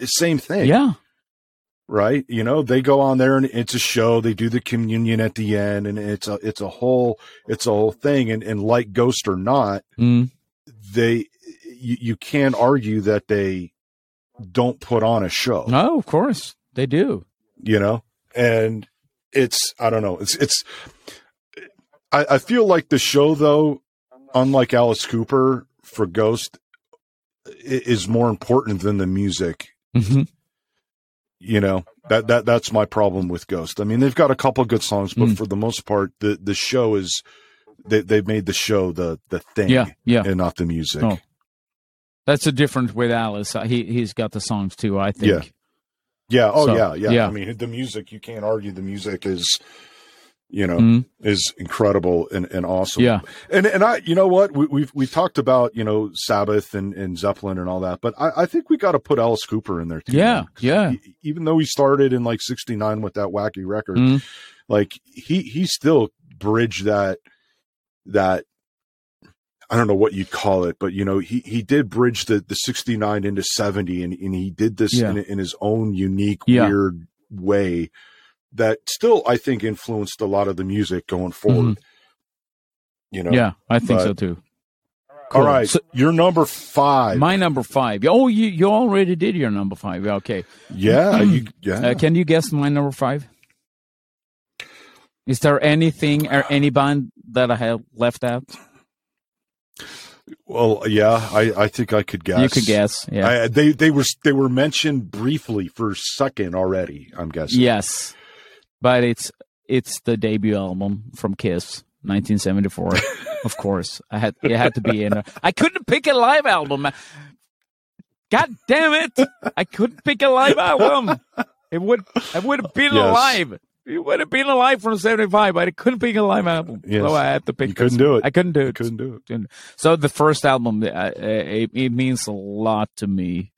Speaker 2: same thing.
Speaker 3: yeah.
Speaker 2: right? You know, they go on there and it's a show. They do the communion at the end, and it's a it's a whole it's a whole thing. And and like Ghost or not,
Speaker 3: Mm.
Speaker 2: they you, you can't argue that they don't put on a show.
Speaker 3: No, of course they do.
Speaker 2: You know, and it's I don't know. It's it's I, I feel like the show though, unlike Alice Cooper for Ghost, is more important than the music
Speaker 3: hmm
Speaker 2: you know that that that's my problem with Ghost. I mean, they've got a couple good songs, but
Speaker 3: Mm.
Speaker 2: for the most part, the the show is they they've made the show the the thing,
Speaker 3: Yeah, yeah.
Speaker 2: and not the music.
Speaker 3: Oh. That's a difference with Alice. Uh, He he's got the songs too. I think.
Speaker 2: Yeah. Yeah. Oh
Speaker 3: So,
Speaker 2: yeah, yeah.
Speaker 3: yeah.
Speaker 2: I mean, the music you can't argue. The music is, you know,
Speaker 3: Mhm.
Speaker 2: is incredible and, and awesome.
Speaker 3: Yeah.
Speaker 2: And and I, you know what, we, we've we talked about you know Sabbath and, and Zeppelin and all that, but I, I think we got to put Alice Cooper in there too.
Speaker 3: Yeah, yeah.
Speaker 2: he- even though he started in like '69 with that wacky record,
Speaker 3: Mhm.
Speaker 2: like he he still bridged that that I don't know what you'd call it, but you know, he he did bridge the the 69 into 70 and, and he did this
Speaker 3: Yeah.
Speaker 2: in, in his own unique
Speaker 3: Yeah.
Speaker 2: weird way that still I think influenced a lot of the music going forward. You know.
Speaker 3: Mm-hmm. Yeah, I think
Speaker 2: but-
Speaker 3: so too. Cool.
Speaker 2: All right,
Speaker 3: So-
Speaker 2: your number five.
Speaker 3: My number five. Oh, you you already did your number five. Okay.
Speaker 2: yeah, you, yeah.
Speaker 3: Uh, can you guess my number five? Is there anything or any band that I have left out?
Speaker 2: Well, yeah, I, I think I could guess.
Speaker 3: You could guess. Yeah.
Speaker 2: I, they they were they were mentioned briefly for a second already. I'm guessing.
Speaker 3: yes. But it's it's the debut album from Kiss, 1974. of course, I had it had to be in. A, I couldn't pick a live album. God damn it! I couldn't pick a live album. It would I would have been
Speaker 2: Yes.
Speaker 3: alive. It would have been alive from 75, but I couldn't pick a live album.
Speaker 2: Yes.
Speaker 3: So I had to pick.
Speaker 2: You couldn't do it.
Speaker 3: I couldn't do
Speaker 2: You
Speaker 3: it.
Speaker 2: couldn't do it.
Speaker 3: So the first album, uh, uh, it, it means a lot to me.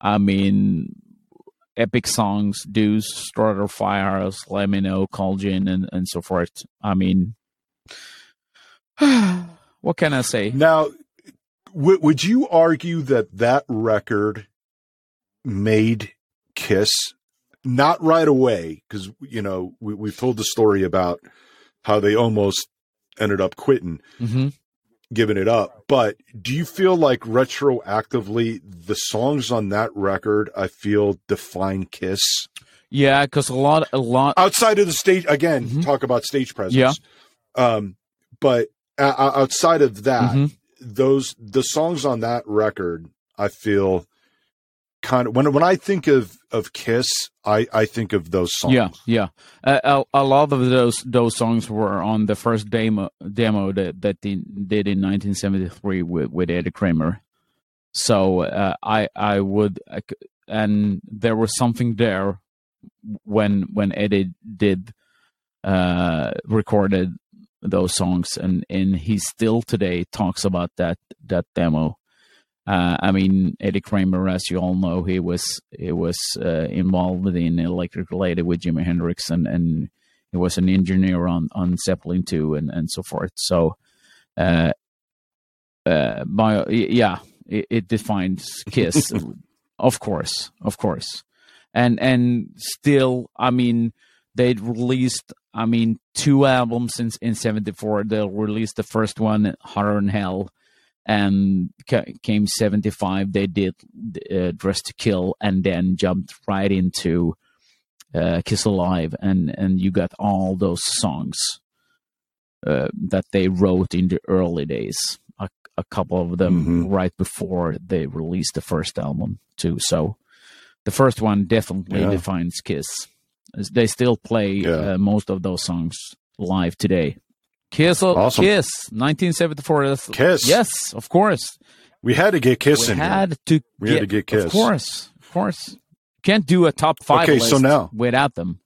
Speaker 3: I mean, epic songs, Deuce, Strutter Firehouse, Let Me Know, Cold Gin, and, and so forth. I mean, what can I say?
Speaker 2: Now, w- would you argue that that record made Kiss not right away? Because you know we we've told the story about how they almost ended up quitting,
Speaker 3: hmm
Speaker 2: giving it up. But do you feel like retroactively the songs on that record I feel define Kiss
Speaker 3: Yeah, because a lot, a lot.
Speaker 2: outside of the stage? Again,
Speaker 3: Mhm.
Speaker 2: talk about stage presence.
Speaker 3: Yeah.
Speaker 2: Um, but uh, outside of that,
Speaker 3: Mhm.
Speaker 2: those the songs on that record i feel kind of when when i think of of kiss i i think of those songs
Speaker 3: Yeah, yeah. A, a lot of those those songs were on the first demo demo that that they did in 1973 with with Eddie Kramer. So uh, I I would and there was something there when when Eddie did uh recorded those songs and and he still today talks about that that demo uh, I mean, Eddie Kramer, as you all know, he was he was uh, involved in Electric Lady with Jimi Hendrix, and, and he was an engineer on on Zeppelin two, and, and so forth. So, uh, uh, my yeah, it, it defines Kiss, of course, of course, and and still, I mean, they'd released, I mean, two albums since in '74. They released the first one, Hotter Than Hell and ca- came 75 they did uh, dress to kill and then jumped right into uh, kiss alive and and you got all those songs uh, that they wrote in the early days a, a couple of them
Speaker 2: Mhm.
Speaker 3: right before they released the first album too so the first one definitely
Speaker 2: Yeah.
Speaker 3: defines kiss they still play
Speaker 2: Yeah.
Speaker 3: uh, most of those songs live today Kiss,
Speaker 2: Awesome.
Speaker 3: Kiss, 1974.
Speaker 2: Kiss.
Speaker 3: Yes, of course.
Speaker 2: we had to get kiss
Speaker 3: we
Speaker 2: in here.
Speaker 3: had to.
Speaker 2: We had to get Kiss.
Speaker 3: Of course, of course. Can't do a top five
Speaker 2: Okay,
Speaker 3: list
Speaker 2: so now-
Speaker 3: without them.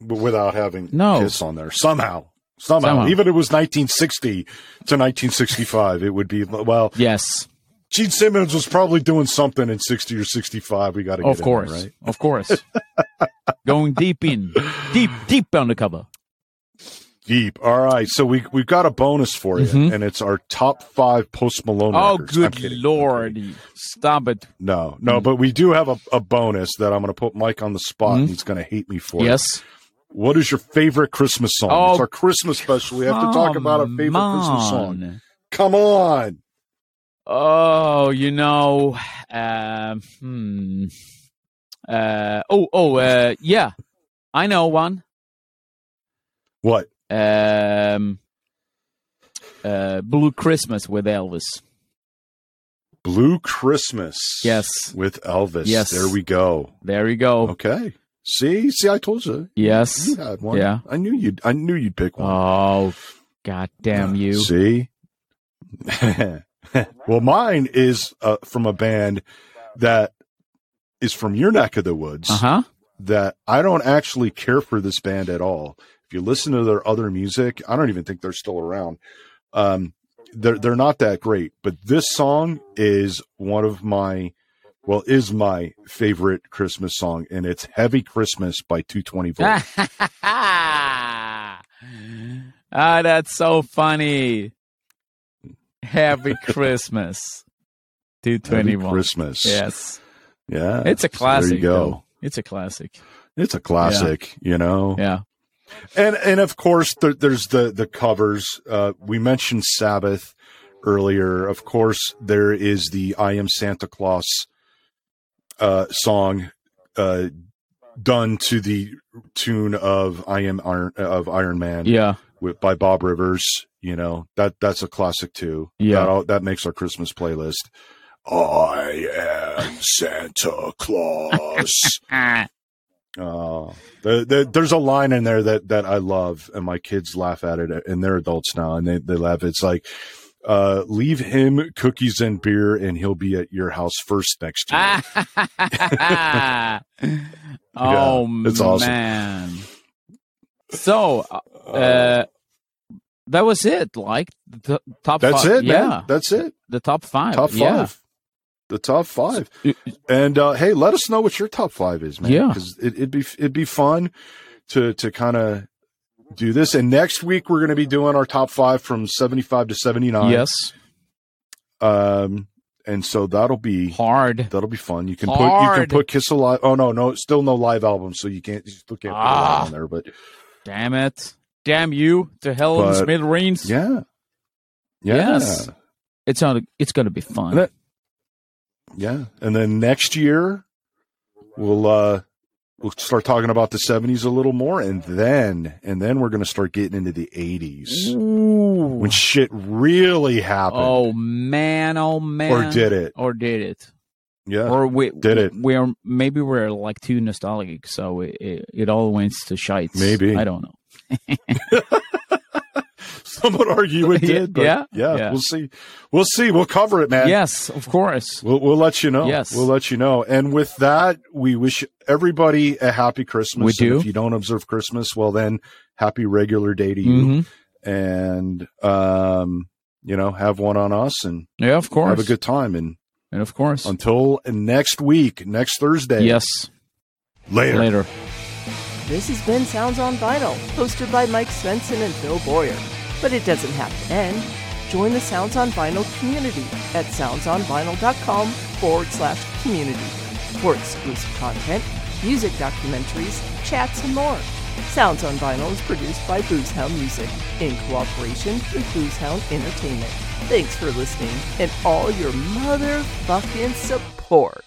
Speaker 2: but without having
Speaker 3: No.
Speaker 2: kiss on there somehow somehow,
Speaker 3: Somehow.
Speaker 2: even if it was 1960 to 1965 it would be well
Speaker 3: Yes,
Speaker 2: gene simmons was probably doing something in 60 or 65 we got to get
Speaker 3: of course,
Speaker 2: there, right
Speaker 3: of course. Going deep in, deep, deep undercover.
Speaker 2: Deep all right so we we've got a bonus for you
Speaker 3: Mhm.
Speaker 2: and it's our top five post malone
Speaker 3: Oh,
Speaker 2: records.
Speaker 3: Good lord! Stop it.
Speaker 2: No, no,
Speaker 3: Mm.
Speaker 2: but we do have a, a bonus that I'm going to put Mike on the spot. and
Speaker 3: Mhm.
Speaker 2: He's going to hate me for it.
Speaker 3: Yes.
Speaker 2: What is your favorite Christmas song?
Speaker 3: Oh,
Speaker 2: it's our Christmas special. We have to talk about our favorite
Speaker 3: Come
Speaker 2: Christmas song. Come on.
Speaker 3: Oh, you know, um, hmm. Uh, oh, oh, uh, yeah, I know one.
Speaker 2: What?
Speaker 3: Um, uh, Blue Christmas with Elvis.
Speaker 2: Blue Christmas.
Speaker 3: Yes.
Speaker 2: With Elvis.
Speaker 3: Yes.
Speaker 2: There we go.
Speaker 3: There you go.
Speaker 2: Okay. See, see, I told you.
Speaker 3: Yes.
Speaker 2: You had one.
Speaker 3: Yeah.
Speaker 2: I knew you'd. I knew you'd pick one.
Speaker 3: Oh, god damn you!
Speaker 2: See. well, mine is uh, from a band that is from your neck of the woods.
Speaker 3: Uh huh.
Speaker 2: that I don't actually care for this band at all. If you listen to their other music, I don't even think they're still around. Um, they're they're not that great, but this song is one of my well is my favorite Christmas song, and it's "Heavy Christmas" by 220 Volt.
Speaker 3: ah, that's so funny. Happy Christmas. Two
Speaker 2: Heavy. Christmas.
Speaker 3: Yes,
Speaker 2: yeah,
Speaker 3: it's a classic.
Speaker 2: there you go.
Speaker 3: though. It's a classic.
Speaker 2: It's a classic, you know.
Speaker 3: Yeah.
Speaker 2: And and of course there, there's the the covers uh we mentioned sabbath earlier. Of course, there is the "I Am Santa Claus" uh, song uh, done to the tune of "I Am Iron" of Iron Man.
Speaker 3: Yeah.
Speaker 2: With, by Bob Rivers, you know that that's a classic too.
Speaker 3: Yeah,
Speaker 2: that, that makes our Christmas playlist. I am Santa Claus. Oh, the, the, there's a line in there that, that I love, and my kids laugh at it, and they're adults now, and they, they laugh. It's like, uh, leave him cookies and beer, and he'll be at your house first next year.
Speaker 3: oh,
Speaker 2: it's awesome.
Speaker 3: man. So, uh, that was it. Like the top.
Speaker 2: That's
Speaker 3: five.
Speaker 2: it.
Speaker 3: Yeah,
Speaker 2: man. that's it.
Speaker 3: The top five.
Speaker 2: Top five.
Speaker 3: Yeah.
Speaker 2: The top five. And uh, hey, let us know what your top five is, man.
Speaker 3: Yeah,
Speaker 2: because it, would be it'd be fun to to kind of do this. And next week we're going to be doing our top five from seventy five to seventy nine.
Speaker 3: Yes.
Speaker 2: Um. And so that'll be
Speaker 3: hard.
Speaker 2: That'll be fun. You can
Speaker 3: hard.
Speaker 2: put you can put Kiss Alive. Oh no, no, still no live album, so you can't you still can't
Speaker 3: ah,
Speaker 2: put it on there. But
Speaker 3: damn it, damn you to hell in smithereens.
Speaker 2: Yeah. yeah.
Speaker 3: Yes. It's not. It's going to be fun.
Speaker 2: Yeah, and then next year we'll uh we'll start talking about the 70s a little more and then and then we're going to start getting into the 80s
Speaker 3: Ooh.
Speaker 2: when shit really happened.
Speaker 3: Oh man, oh man.
Speaker 2: Or did it?
Speaker 3: Or did it?
Speaker 2: Yeah.
Speaker 3: Or we
Speaker 2: did it?
Speaker 3: We're maybe we're like too nostalgic, so it, it, it all went to shites.
Speaker 2: Maybe
Speaker 3: I don't know.
Speaker 2: Some would argue it did, but
Speaker 3: yeah,
Speaker 2: yeah,
Speaker 3: yeah,
Speaker 2: we'll see. We'll see. We'll cover it, man.
Speaker 3: Yes, of course.
Speaker 2: We'll, we'll let you know.
Speaker 3: Yes,
Speaker 2: we'll let you know. And with that, we wish everybody a happy Christmas.
Speaker 3: We do.
Speaker 2: And if you don't observe Christmas, well, then happy regular day to you.
Speaker 3: Mm-hmm.
Speaker 2: And um, you know, have one on us, and
Speaker 3: yeah, of course,
Speaker 2: have a good time. And
Speaker 3: and of course,
Speaker 2: until next week, next Thursday.
Speaker 3: Yes.
Speaker 2: Later.
Speaker 3: Later.
Speaker 1: This has been Sounds on Vinyl, hosted by Mike Svensson and Phil Boyer. But it doesn't have to end. Join the Sounds on Vinyl community at soundsonvinyl.com forward slash community for exclusive content, music documentaries, chats, and more. Sounds on Vinyl is produced by Boozehound Music in cooperation with Boozehound Entertainment. Thanks for listening and all your motherfucking support.